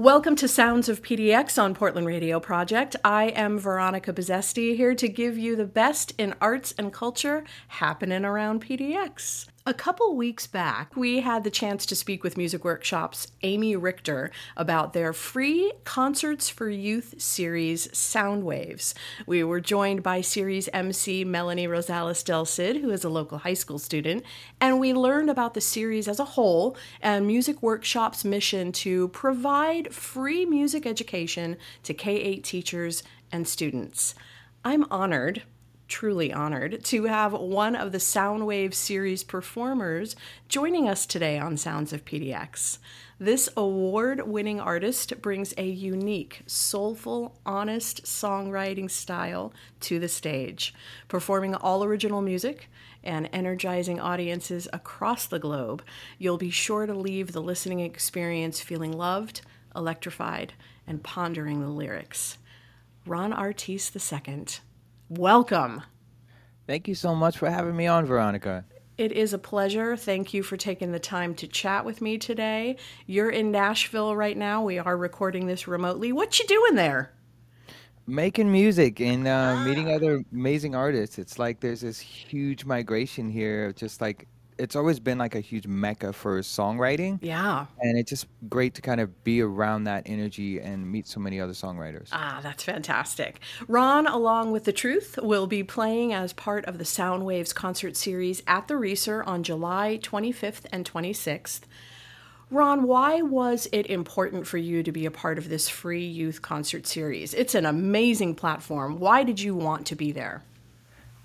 Welcome to Sounds of PDX on Portland Radio Project. I am Veronica Bezesti here to give you the best in arts and culture happening around PDX. A couple weeks back, we had the chance to speak with Music Workshop's Amy Richter about their free Concerts for Youth series, Soundwaves. We were joined by series MC Melanie Rosales Del Cid, who is a local high school student, and we learned about the series as a whole and Music Workshop's mission to provide free music education to K 8 teachers and students. I'm honored truly honored to have one of the Soundwave series performers joining us today on Sounds of PDX. This award winning artist brings a unique, soulful, honest songwriting style to the stage, performing all original music and energizing audiences across the globe. You'll be sure to leave the listening experience feeling loved, electrified, and pondering the lyrics. Ron Artis II Welcome. Thank you so much for having me on, Veronica. It is a pleasure. Thank you for taking the time to chat with me today. You're in Nashville right now. We are recording this remotely. What you doing there? Making music and uh, meeting other amazing artists. It's like there's this huge migration here, just like it's always been like a huge mecca for songwriting. Yeah. And it's just great to kind of be around that energy and meet so many other songwriters. Ah, that's fantastic. Ron, along with The Truth, will be playing as part of the Soundwaves concert series at the Reser on July 25th and 26th. Ron, why was it important for you to be a part of this free youth concert series? It's an amazing platform. Why did you want to be there?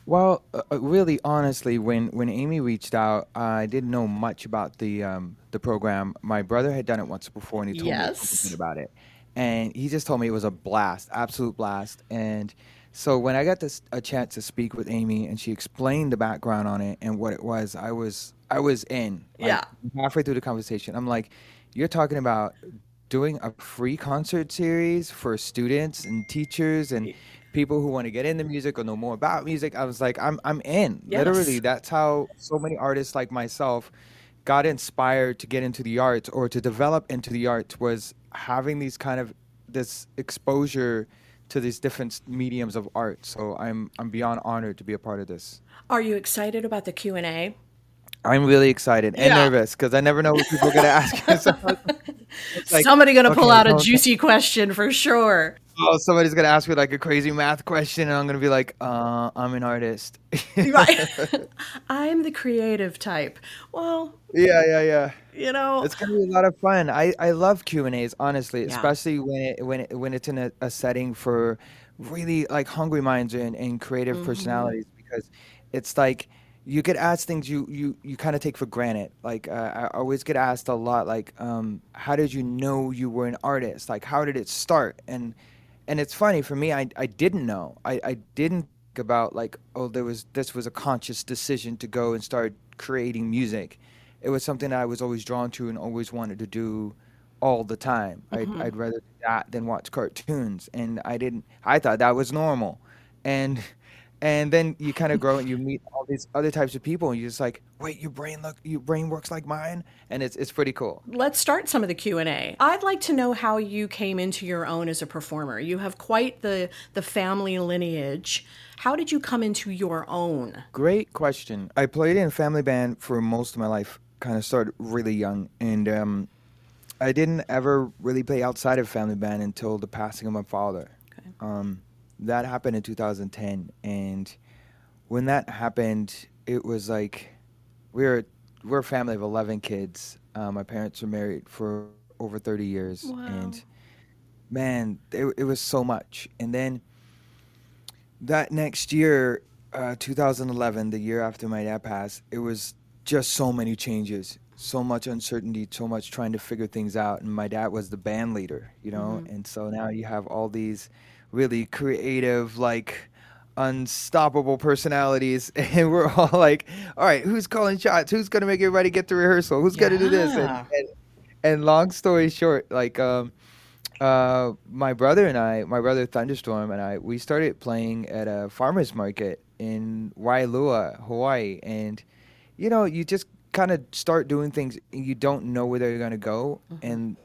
Well, uh, uh, really, honestly, when, when Amy reached out, I didn't know much about the um, the program. My brother had done it once before, and he told yes. me about it. And he just told me it was a blast, absolute blast. And so when I got this a chance to speak with Amy, and she explained the background on it and what it was, I was I was in. Like, yeah. Halfway through the conversation, I'm like, "You're talking about doing a free concert series for students and teachers and." People who want to get into music or know more about music. I was like, I'm I'm in. Yes. Literally, that's how so many artists like myself got inspired to get into the arts or to develop into the arts was having these kind of this exposure to these different mediums of art. So I'm I'm beyond honored to be a part of this. Are you excited about the Q and A? I'm really excited and yeah. nervous because I never know what people are gonna ask. so, like, Somebody gonna okay, pull out a juicy question for sure oh, somebody's gonna ask me like a crazy math question, and I'm gonna be like, uh, I'm an artist. I'm the creative type. Well, yeah, yeah, yeah. You know, it's gonna be a lot of fun. I I love Q and A's honestly, yeah. especially when it when it when it's in a, a, setting for really like hungry minds and, and creative mm-hmm. personalities because it's like you get asked things you you you kind of take for granted. Like uh, I always get asked a lot, like, um, how did you know you were an artist? Like, how did it start? And and it's funny for me i, I didn't know. I, I didn't think about like oh there was this was a conscious decision to go and start creating music. It was something that i was always drawn to and always wanted to do all the time. Mm-hmm. I'd, I'd rather do that than watch cartoons. And i didn't i thought that was normal. And and then you kind of grow and you meet all these other types of people and you're just like wait your brain look your brain works like mine? And it's it's pretty cool. Let's start some of the q&a i'd like to know how you came into your own as a performer. You have quite the the family lineage. How did you come into your own? Great question. I played in a family band for most of my life kind of started really young and um, i didn't ever really play outside of family band until the passing of my father. Okay. um, that happened in 2010 and when that happened it was like we were we're a family of 11 kids uh, my parents were married for over 30 years wow. and man it, it was so much and then that next year uh, 2011 the year after my dad passed it was just so many changes so much uncertainty so much trying to figure things out and my dad was the band leader you know mm-hmm. and so now you have all these really creative, like unstoppable personalities and we're all like all right who's calling shots who's gonna make everybody get to rehearsal who's yeah. gonna do this and, and, and, long story short like um uh my brother and i my brother thunderstorm and i we started playing at a farmers market in wailua hawaii and you know you just kind of start doing things and you don't know where they're gonna go mm-hmm. and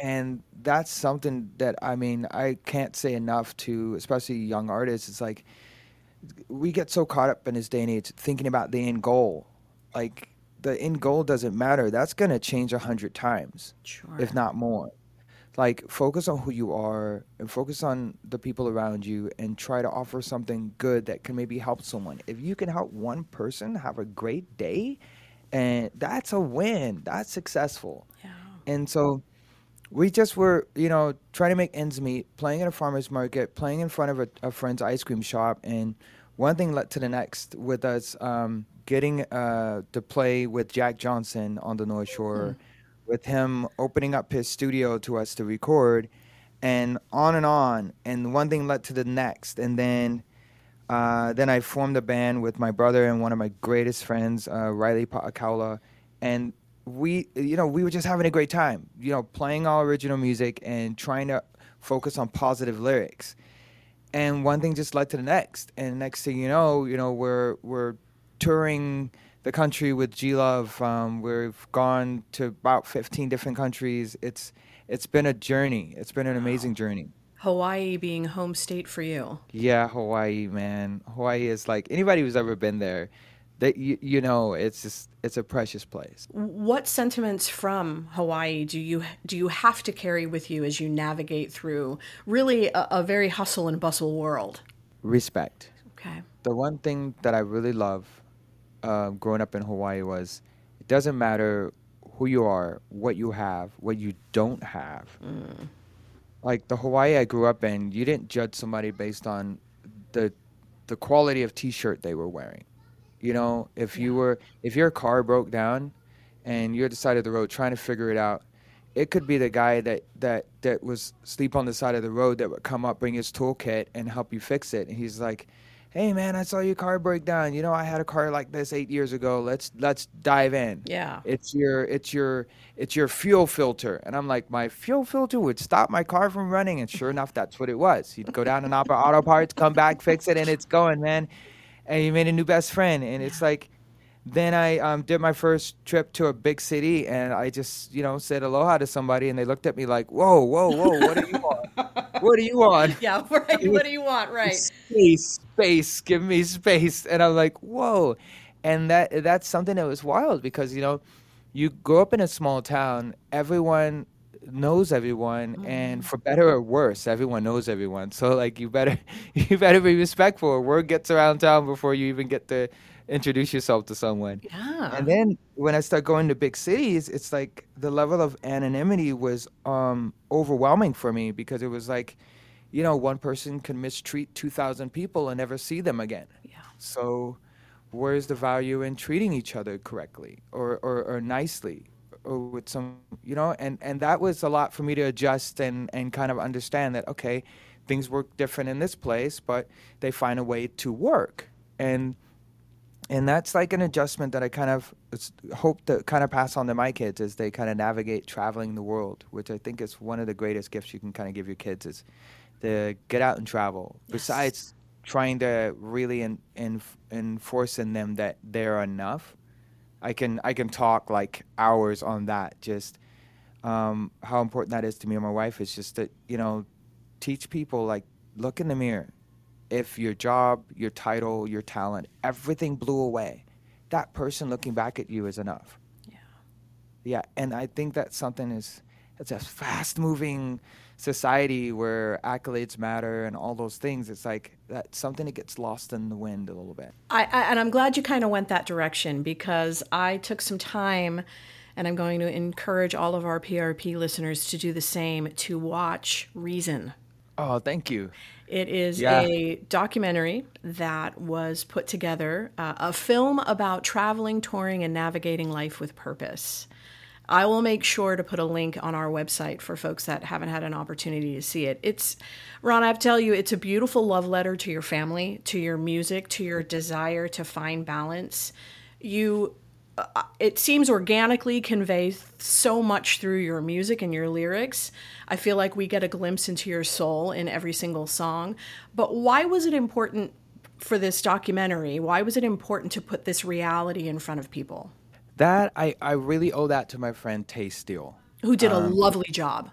and that's something that I mean I can't say enough to especially young artists. It's like we get so caught up in this day and age thinking about the end goal. Like the end goal doesn't matter. That's gonna change a hundred times, sure. if not more. Like focus on who you are and focus on the people around you and try to offer something good that can maybe help someone. If you can help one person have a great day, and that's a win. That's successful. Yeah. And so we just were, you know, trying to make ends meet, playing at a farmer's market, playing in front of a, a friend's ice cream shop, and one thing led to the next with us um, getting uh, to play with Jack Johnson on the North Shore, mm. with him opening up his studio to us to record, and on and on. And one thing led to the next, and then. Uh, then I formed a band with my brother and one of my greatest friends, uh, Riley Paakaula, and we you know we were just having a great time you know playing all original music and trying to focus on positive lyrics. And one thing just led to the next. And next thing you know you know we're we're touring the country with G Love. Um, we've gone to about 15 different countries. It's it's been a journey. It's been an amazing journey. Hawaii being home state for you. Yeah Hawaii man. Hawaii is like anybody who's ever been there that you, you know it's just it's a precious place. What sentiments from hawaii do you do you have to carry with you as you navigate through really a, a very hustle and bustle world? Respect. Okay. The one thing that i really love uh, growing up in hawaii was it doesn't matter who you are what you have what you don't have. Mm. like the hawaii i grew up in you didn't judge somebody based on the the quality of t-shirt they were wearing you know, if you were if your car broke down and you're at the side of the road trying to figure it out, it could be the guy that that that was sleep on the side of the road that would come up, bring his toolkit, and help you fix it. And he's like, "Hey, man, I saw your car break down. You know, I had a car like this eight years ago. Let's let's dive in. Yeah, it's your it's your it's your fuel filter." And I'm like, "My fuel filter would stop my car from running." And sure enough, that's what it was. He'd go down to Napa Auto Parts, come back, fix it, and it's going, man and you made a new best friend. And it's like, then I um, did my first trip to a big city, and I just, you know, said aloha to somebody, and they looked at me like, "Whoa, whoa, whoa! What do you want? what do you want? Yeah, right. What do you want? Right? Space, space. Give me space." And I'm like, "Whoa!" And that that's something that was wild because you know, you grow up in a small town. Everyone knows everyone mm. and for better or worse everyone knows everyone. So like you better you better be respectful. Word gets around town before you even get to introduce yourself to someone. Yeah. and then when i start going to big cities it's like the level of anonymity was um overwhelming for me because it was like you know one person can mistreat 2000 people and never see them again. Yeah. So where's the value in treating each other correctly or, or, or nicely or with some you know and and that was a lot for me to adjust and and kind of understand that okay things work different in this place but they find a way to work and and that's like an adjustment that I kind of hope to kind of pass on to my kids as they kind of navigate traveling the world, which I think is one of the greatest gifts you can kind of give your kids is to get out and travel. Yes. Besides trying to really in, in, enforce in them that they're enough, I can I can talk like hours on that. Just um, how important that is to me and my wife is just that you know teach people like look in the mirror. If your job, your title, your talent, everything blew away, that person looking back at you is enough. Yeah. Yeah, and I think that something is it's a fast moving society where accolades matter and all those things, it's like that's something that gets lost in the wind a little bit. I, I and I'm glad you kind of went that direction because I took some time and I'm going to encourage all of our PRP listeners to do the same to watch Reason. Oh, thank you. It is yeah. a documentary that was put together, uh, a film about traveling, touring, and navigating life with purpose. I will make sure to put a link on our website for folks that haven't had an opportunity to see it. It's, Ron, I have to tell you, it's a beautiful love letter to your family, to your music, to your desire to find balance. You, uh, it seems organically convey so much through your music and your lyrics. I feel like we get a glimpse into your soul in every single song. But why was it important for this documentary? Why was it important to put this reality in front of people? That I, I really owe that to my friend Tay Steele. Who did a um, lovely job.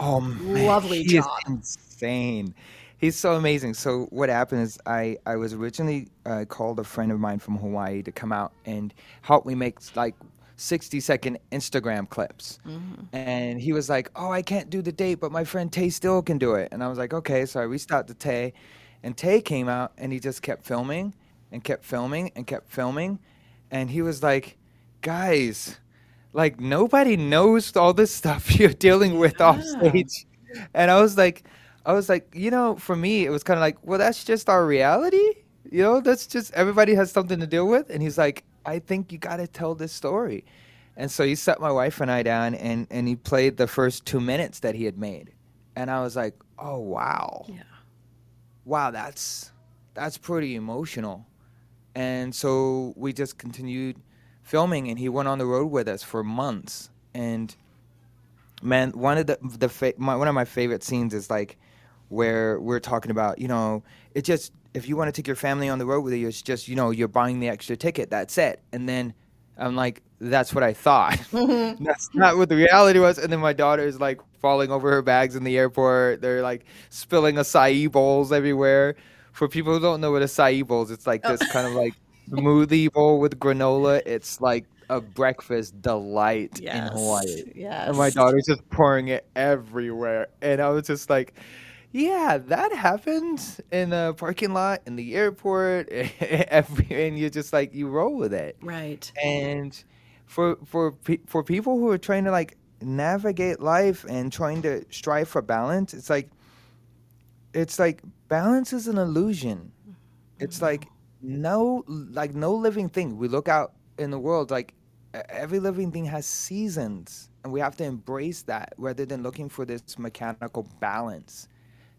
Oh man, lovely he job. Is insane. He's so amazing. So what happened is I I was originally uh, called a friend of mine from Hawaii to come out and help me make like 60 second Instagram clips. Mm-hmm. And he was like, Oh, I can't do the date, but my friend Tay Steele can do it. And I was like, Okay. So I reached out to Tay, and Tay came out and he just kept filming and kept filming and kept filming. And he was like, Guys, like nobody knows all this stuff you're dealing with yeah. off stage. And I was like, I was like, you know, for me, it was kind of like, well, that's just our reality. You know, that's just everybody has something to deal with. And he's like, I think you got to tell this story. And so he set my wife and I down and, and he played the first two minutes that he had made. And I was like, oh, wow. Yeah. Wow, that's, that's pretty emotional. And so we just continued filming and he went on the road with us for months. And man, one of the, the fa- my, one of my favorite scenes is like where we're talking about, you know, it just if you want to take your family on the road with you, it's just you know you're buying the extra ticket. That's it. And then I'm like, that's what I thought. that's not what the reality was. And then my daughter is like falling over her bags in the airport. They're like spilling acai bowls everywhere. For people who don't know what acai bowls, it's like this oh. kind of like smoothie bowl with granola. It's like a breakfast delight yes. in Hawaii. Yes. And my daughter's just pouring it everywhere. And I was just like, yeah, that happens in a parking lot, in the airport, every, and you're just like you roll with it, right? And for for for people who are trying to like navigate life and trying to strive for balance, it's like it's like balance is an illusion. It's mm-hmm. like no like no living thing. We look out in the world like every living thing has seasons and we have to embrace that rather than looking for this mechanical balance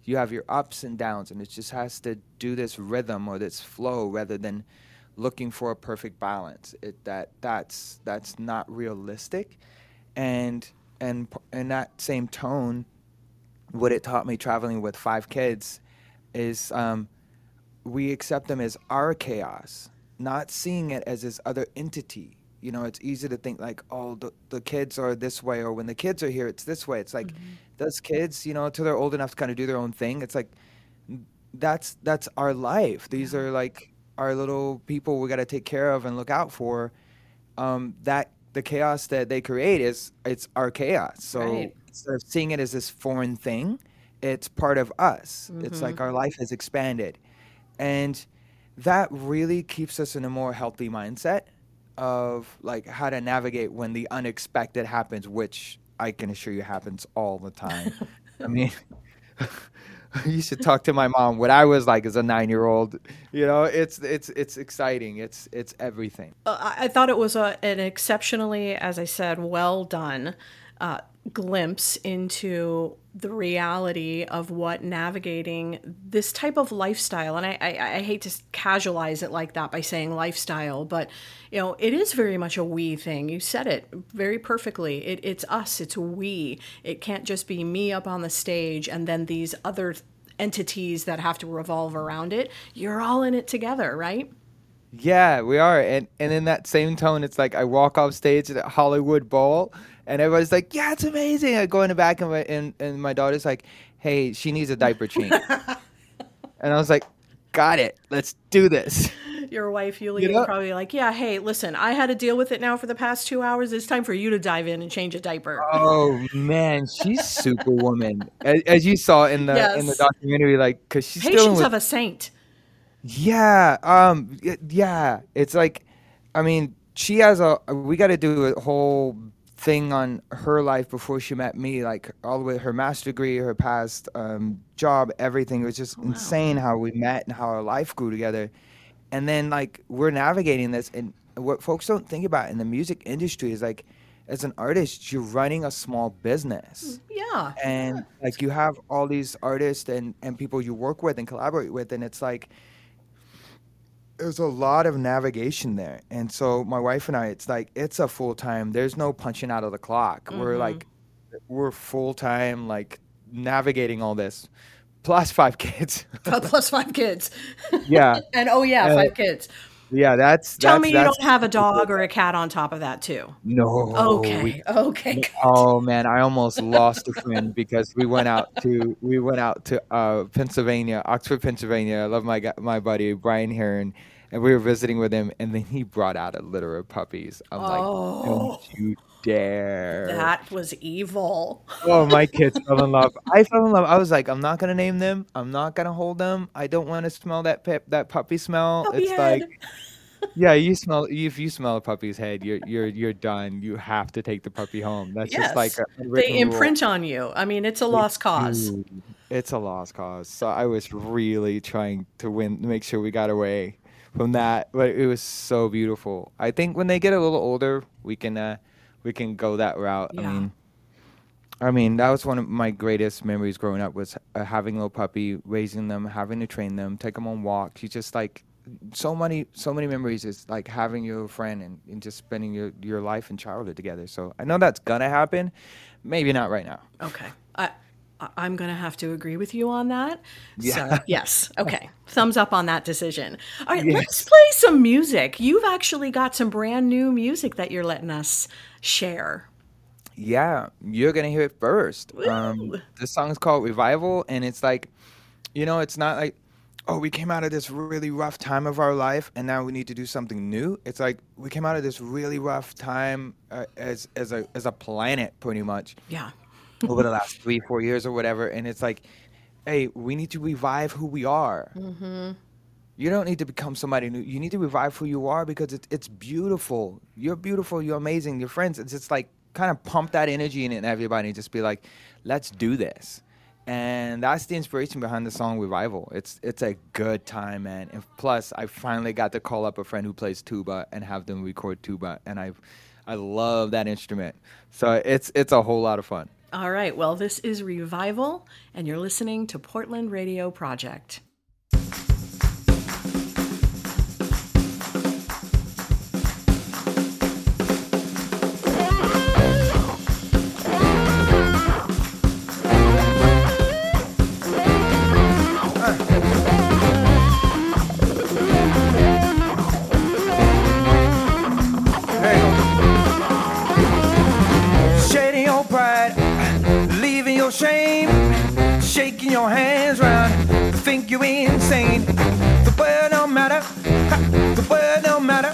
you have your ups and downs, and it just has to do this rhythm or this flow rather than looking for a perfect balance. It that that's that's not realistic, and and in that same tone, what it taught me traveling with five kids is um, we accept them as our chaos, not seeing it as this other entity you know it's easy to think like oh the, the kids are this way or when the kids are here it's this way it's like mm-hmm. those kids you know until they're old enough to kind of do their own thing it's like that's that's our life these yeah. are like our little people we got to take care of and look out for um, that the chaos that they create is it's our chaos so right. instead of seeing it as this foreign thing it's part of us mm-hmm. it's like mm-hmm. our life has expanded and that really keeps us in a more healthy mindset of like how to navigate when the unexpected happens, which I can assure you happens all the time. I mean, you should talk to my mom. What I was like as a nine-year-old, you know, it's it's it's exciting. It's it's everything. Uh, I thought it was a, an exceptionally, as I said, well done uh, glimpse into the reality of what navigating this type of lifestyle and I, I, I, hate to casualize it like that by saying lifestyle but you know it is very much a we thing. You said it very perfectly. It, it's us it's we. It can't just be me up on the stage and then these other entities that have to revolve around it. You're all in it together right? Yeah we are. And and in that same tone it's like i walk off stage at hollywood bowl and everybody's like, "Yeah, it's amazing." I go in the back, and my and, and my daughter's like, "Hey, she needs a diaper change," and I was like, "Got it. Let's do this." Your wife, Yulia, you know? probably like, "Yeah, hey, listen, I had to deal with it now for the past two hours. It's time for you to dive in and change a diaper." Oh man, she's superwoman, as, as, you saw in the yes. in the documentary, like because she's patience with, of a saint. Yeah, um, yeah, it's like, I mean, she has a. We got to do a whole thing on her life before she met me, like all the way her master degree, her past um, job, everything. It was just wow. insane how we met and how our life grew together. And then like we're navigating this, and what folks don't think about in the music industry is like, as an artist, you're running a small business. Yeah. And yeah. like you have all these artists and and people you work with and collaborate with, and it's like there's a lot of navigation there. And so my wife and I, it's like it's a full time. There's no punching out of the clock. Mm-hmm. We're like we're full time like navigating all this. Plus five kids. plus five kids. Yeah. and oh yeah, uh, five kids. Yeah, that's. Tell that's, me you don't have a dog or a cat on top of that too. No. Okay. We, okay. Oh man, I almost lost a friend because we went out to we went out to uh, Pennsylvania, Oxford, Pennsylvania. I love my my buddy Brian Heron, and we were visiting with him, and then he brought out a litter of puppies. I'm oh. like, don't you dare! That was evil. Oh, my kids fell in love. I fell in love. I was like, I'm not gonna name them. I'm not gonna hold them. I don't want to smell that pep, that puppy smell. Puppy it's head. like yeah, you smell if you smell a puppy's head, you're you're you're done. You have to take the puppy home. That's yes. just like they imprint rule. on you. I mean, it's a lost cause. It's a lost cause. So I was really trying to win, make sure we got away from that, but it was so beautiful. I think when they get a little older, we can uh, we can go that route. Yeah. I mean. I mean, that was one of my greatest memories growing up was uh, having a little puppy, raising them, having to train them, take them on walks. You just like so many so many memories is like having your friend and, and just spending your, your life and childhood together so i know that's gonna happen maybe not right now okay i i'm gonna have to agree with you on that yeah. so yes okay thumbs up on that decision all right yes. let's play some music you've actually got some brand new music that you're letting us share yeah you're gonna hear it first um, this song is called revival and it's like you know it's not like oh, we came out of this really rough time of our life, and now we need to do something new. It's like we came out of this really rough time uh, as as a as a planet, pretty much. Yeah. Over the last three, four years or whatever, and it's like, hey, we need to revive who we are. Mm-hmm. You don't need to become somebody new. You need to revive who you are because it's it's beautiful. You're beautiful. You're amazing. Your friends. It's just like kind of pump that energy in, in everybody and just be like, let's do this and that's the inspiration behind the song revival it's it's a good time man and plus i finally got to call up a friend who plays tuba and have them record tuba and i i love that instrument so it's it's a whole lot of fun all right well this is revival and you're listening to portland radio project your hands round, think you're insane. The word don't matter, the word don't matter,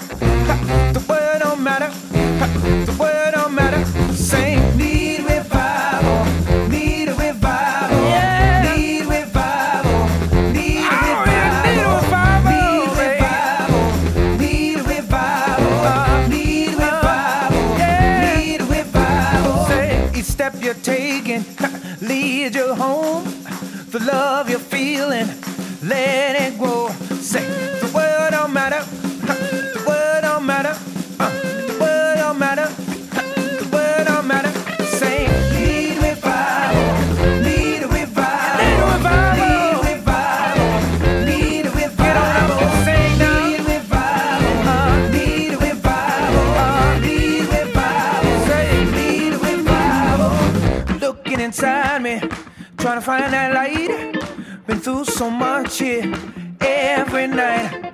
inside me trying to find that light. Been through so much here every night.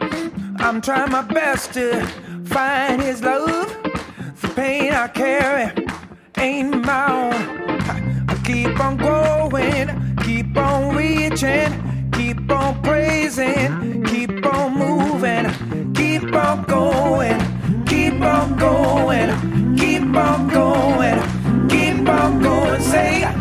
I'm trying my best to find His love. The pain I carry ain't my own. I keep on growing, keep on reaching, keep on praising, keep on moving, keep on going, keep on going, keep on going, keep on going. Say,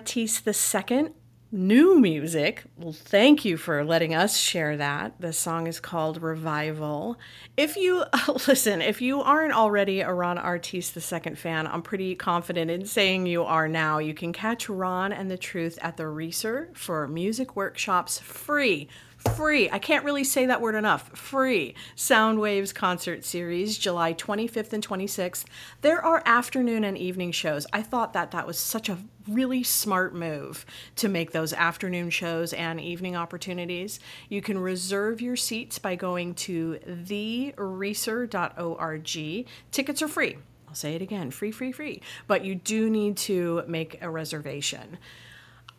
was Ron Artis II new music. Well, thank you for letting us share that. The song is called Revival. If you listen, if you aren't already a Ron Artis II fan, I'm pretty confident in saying you are now. You can catch Ron and the Truth at the Reser for music workshops free free. I can't really say that word enough. Free Soundwaves concert series, July 25th and 26th. There are afternoon and evening shows. I thought that that was such a really smart move to make those afternoon shows and evening opportunities. You can reserve your seats by going to thereser.org. Tickets are free. I'll say it again free, free, free. But you do need to make a reservation.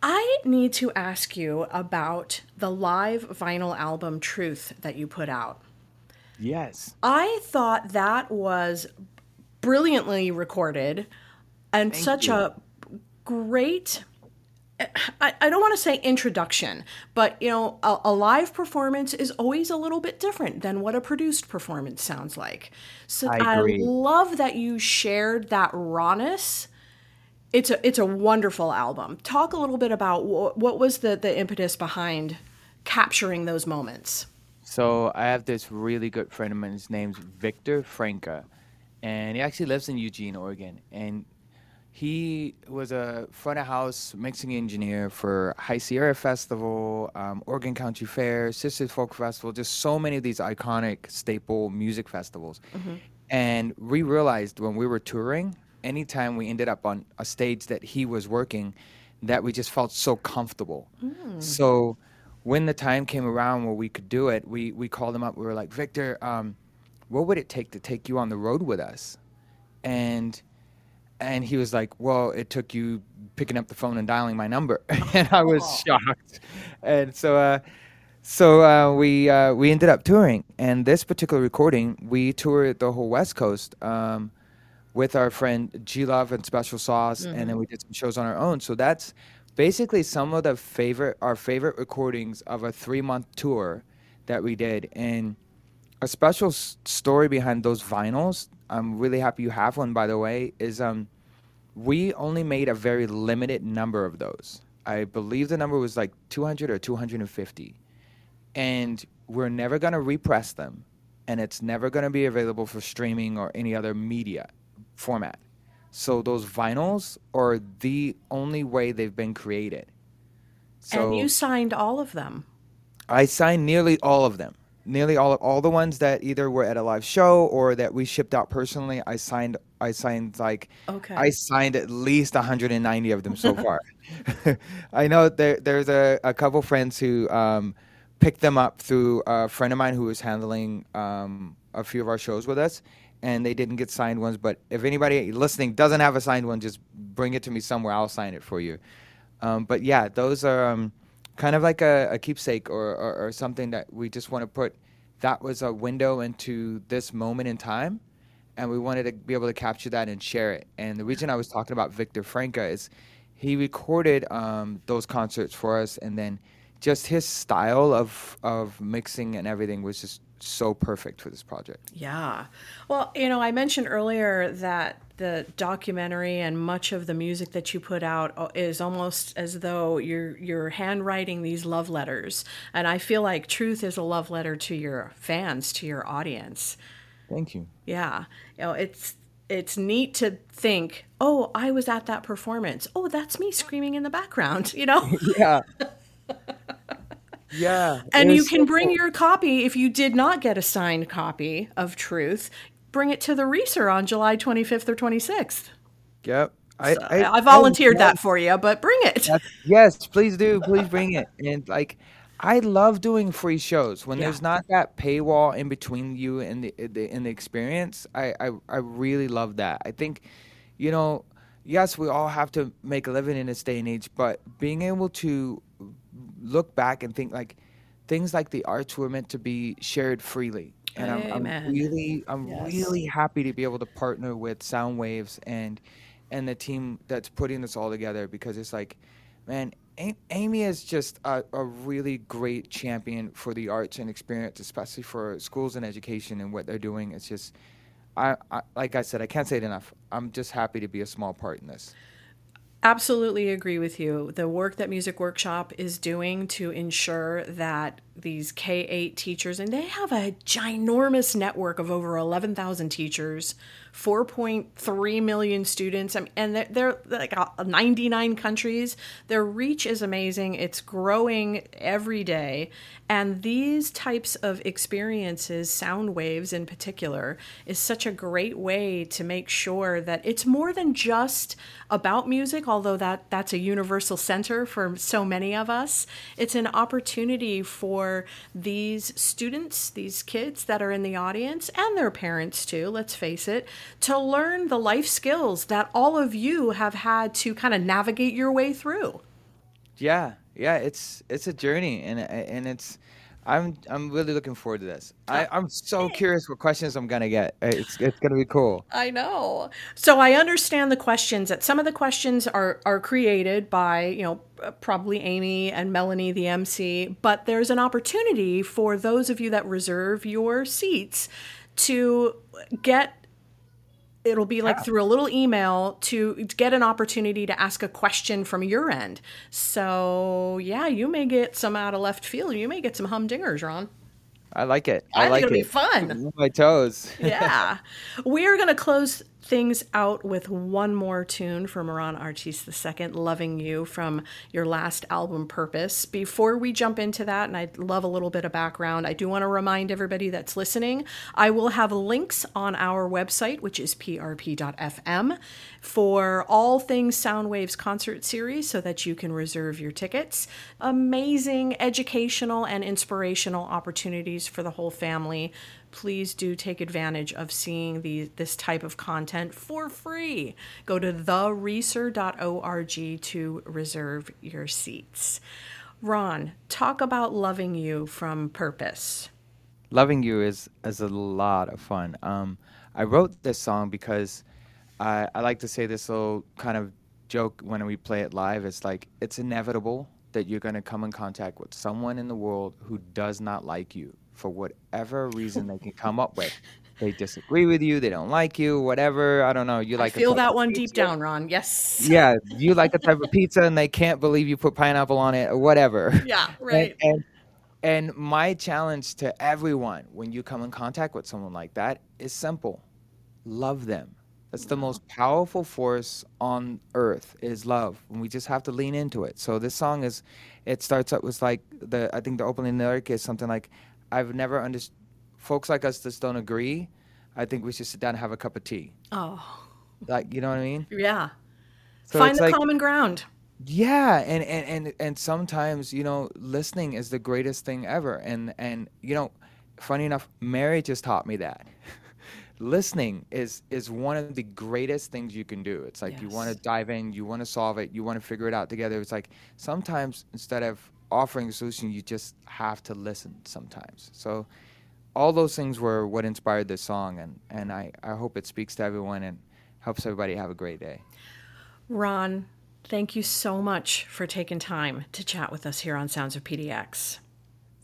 I need to ask you about the live vinyl album Truth that you put out. Yes. I thought that was brilliantly recorded and Thank such you. a great I, I don't want to say introduction, but you know, a, a, live performance is always a little bit different than what a produced performance sounds like. So I, I love that you shared that rawness it's a it's a wonderful album. Talk a little bit about what, what was the the impetus behind capturing those moments. So I have this really good friend of mine. His name's Victor Franca, and he actually lives in Eugene, Oregon. And he was a front of house mixing engineer for High Sierra Festival, um, Oregon Country Fair, Sisters Folk Festival, just so many of these iconic staple music festivals. Mm-hmm. And we realized when we were touring anytime we ended up on a stage that he was working, that we just felt so comfortable. Mm. So when the time came around where we could do it, we we called him up. We were like, Victor, um, what would it take to take you on the road with us? And and he was like, well, it took you picking up the phone and dialing my number, and I was oh. shocked. And so. Uh, so uh, we uh, we ended up touring, and this particular recording, we toured the whole West Coast. Um, with our friend G Love and Special Sauce, mm-hmm. and then mm-hmm. we did some shows on our own. So that's basically some of the favorite our favorite recordings of a three month tour that we did. And a special s- story behind those vinyls, I'm really happy you have one by the way, is um we only made a very limited number of those. I believe the number was like 200 or 250. And we're never going to repress them and it's never going to be available for streaming or any other media format. So those vinyls are the only way they've been created. So and you signed all of them. I signed nearly all of them. Nearly all of all the ones that either were at a live show or that we shipped out personally. I signed. I signed like. Okay. I signed at least 190 of them so far. I know there, there's a, a couple friends who um, picked them up through a friend of mine who was handling um, a few of our shows with us, and they didn't get signed ones. But if anybody listening doesn't have a signed one, just bring it to me somewhere. I'll sign it for you. Um, but yeah, those are um, kind of like a, a keepsake or, or, or, something that we just want to put. That was a window into this moment in time, and we wanted to be able to capture that and share it. And the reason I was talking about Victor Franca is he recorded um, those concerts for us, and then just his style of of mixing and everything was just so perfect for this project. Yeah. Well, you know, I mentioned earlier that the documentary and much of the music that you put out uh, is almost as though you're you're handwriting these love letters. And I feel like Truth is a love letter to your fans, to your audience. Thank you. Yeah. You know, it's it's neat to think, "Oh, I was at that performance. Oh, that's me screaming in the background," you know? yeah. Yeah. And you can so bring cool. your copy if you did not get a signed copy of Truth, bring it to the Reser on July 25th or 26th. Yep. I, so I, I, volunteered I, that for you, but bring it. Yes, please do. Please bring it. And like, I love doing free shows when yeah. there's not that paywall in between you and the, the in the experience. I, I I really love that. I think, you know, yes, we all have to make a living in this day and age, but being able to look back and think like things like the arts were meant to be shared freely. And I'm, I'm, really, I'm yes. really happy to be able to partner with Soundwaves and and the team that's putting this all together because it's like man, Amy is just a, a, really great champion for the arts and experience, especially for schools and education and what they're doing. It's just, I, I like I said, I can't say it enough. I'm just happy to be a small part in this. Absolutely agree with you. The work that Music Workshop is doing to ensure that these K 8 teachers, and they have a ginormous network of over 11,000 teachers 4.3 million students. And they're, they're like uh, 99 countries. Their reach is amazing. It's growing every day. And these types of experiences, sound waves in particular, is such a great way to make sure that it's more than just about music, although that, that's a universal center for so many of us. It's an opportunity for these students, these kids that are in the audience, and their parents too, let's face it, to learn the life skills that all of you have had to kind of navigate your way through. Yeah, yeah, it's it's a journey, and and it's. I'm I'm really looking forward to this. I, uh, I'm so curious what questions I'm gonna get. It's it's gonna be cool. I know. So I understand the questions. That some of the questions are are created by you know uh, probably Amy and Melanie, the MC, but there's an opportunity for those of you that reserve your seats to get it'll be like yeah. through a little email to, get an opportunity to ask a question from your end. So yeah, you may get some out of left field. You may get some humdingers, Ron. I like it. I, I like it'll it. be fun. My toes. yeah, we are gonna close things out with one more tune from Ron Artis II, Loving You from your last album, Purpose. Before we jump into that, and I'd love a little bit of background, I do want to remind everybody that's listening I will have links on our website, which is prp.fm, for all things Soundwaves concert series so that you can reserve your tickets. Amazing educational and inspirational opportunities for the whole family please do take advantage of seeing the, this type of content for free. Go to thereser.org to reserve your seats. Ron, talk about Loving You from Purpose. Loving You is, is a lot of fun. Um, I wrote this song because I, I like to say this little kind of joke when we play it live. It's like, it's inevitable that you're going to come in contact with someone in the world who does not like you for whatever reason they can come up with. They disagree with you. They don't like you. Whatever. I don't know. You like I feel that one pizza. deep down, Ron. Yes. Yeah, you like a type of pizza, and they can't believe you put pineapple on it, or whatever. Yeah. Right. And, and, and my challenge to everyone when you come in contact with someone like that is simple: love them. That's the most powerful force on earth is love. And we just have to lean into it. So this song is, it starts up with like the I think the opening lyric is something like, I've never understood. Folks like us just don't agree. I think we should sit down and have a cup of tea. Oh, like you know what I mean? Yeah. So Find the like, common ground. Yeah, and, and and and sometimes you know listening is the greatest thing ever, and and you know, funny enough, Mary just taught me that. listening is is one of the greatest things you can do. It's like yes. you want to dive in, you want to solve it, you want to figure it out together. It's like sometimes instead of offering a solution, you just have to listen sometimes. So all those things were what inspired this song, and, and I, I hope it speaks to everyone and helps everybody have a great day. Ron, thank you so much for taking time to chat with us here on Sounds of PDX.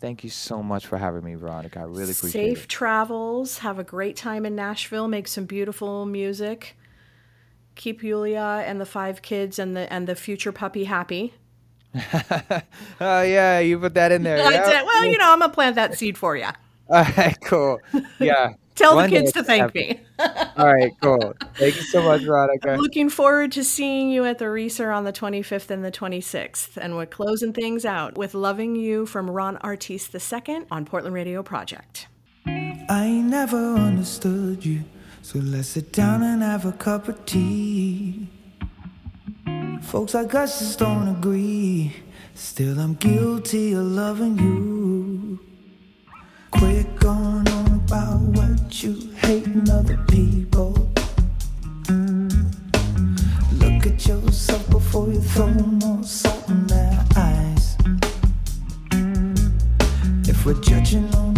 Thank you so much for having me, Veronica. I really appreciate Safe it. Safe travels. Have a great time in Nashville. Make some beautiful music. Keep Yulia and the five kids and the and the future puppy happy. oh yeah, you put that in there. Yeah. Well, you know, I'm gonna plant that seed for you. All right, cool. Yeah. Tell One the kids to thank me. All right, cool. Thank you so much, Veronica. Looking forward to seeing you at the Reser on the 25th and the 26th. And we're closing things out with Loving You from Ron Artis II on Portland Radio Project. I never understood you, so let's sit down and have a cup of tea. Folks like us just don't agree. Still, I'm guilty of loving you. Quick on on about what you hate in other people. Look at yourself before you throw more salt in their eyes. If we're judging on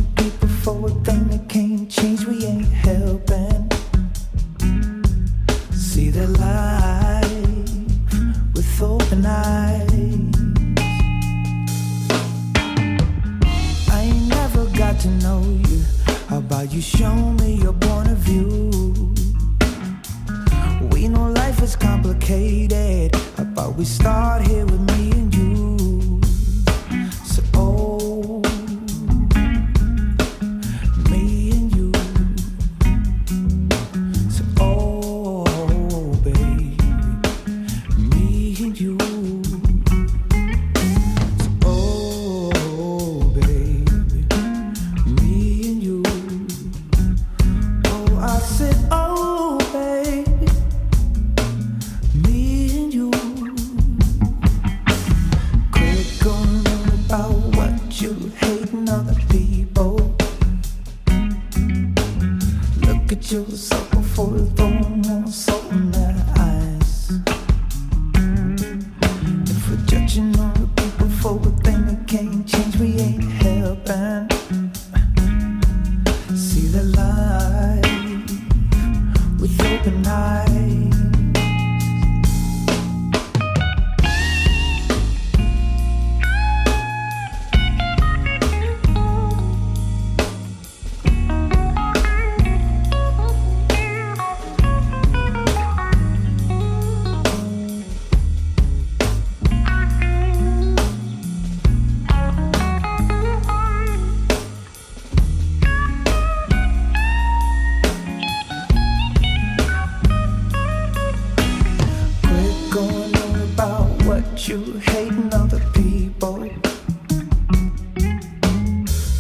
you hating other people.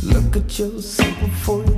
Look at yourself before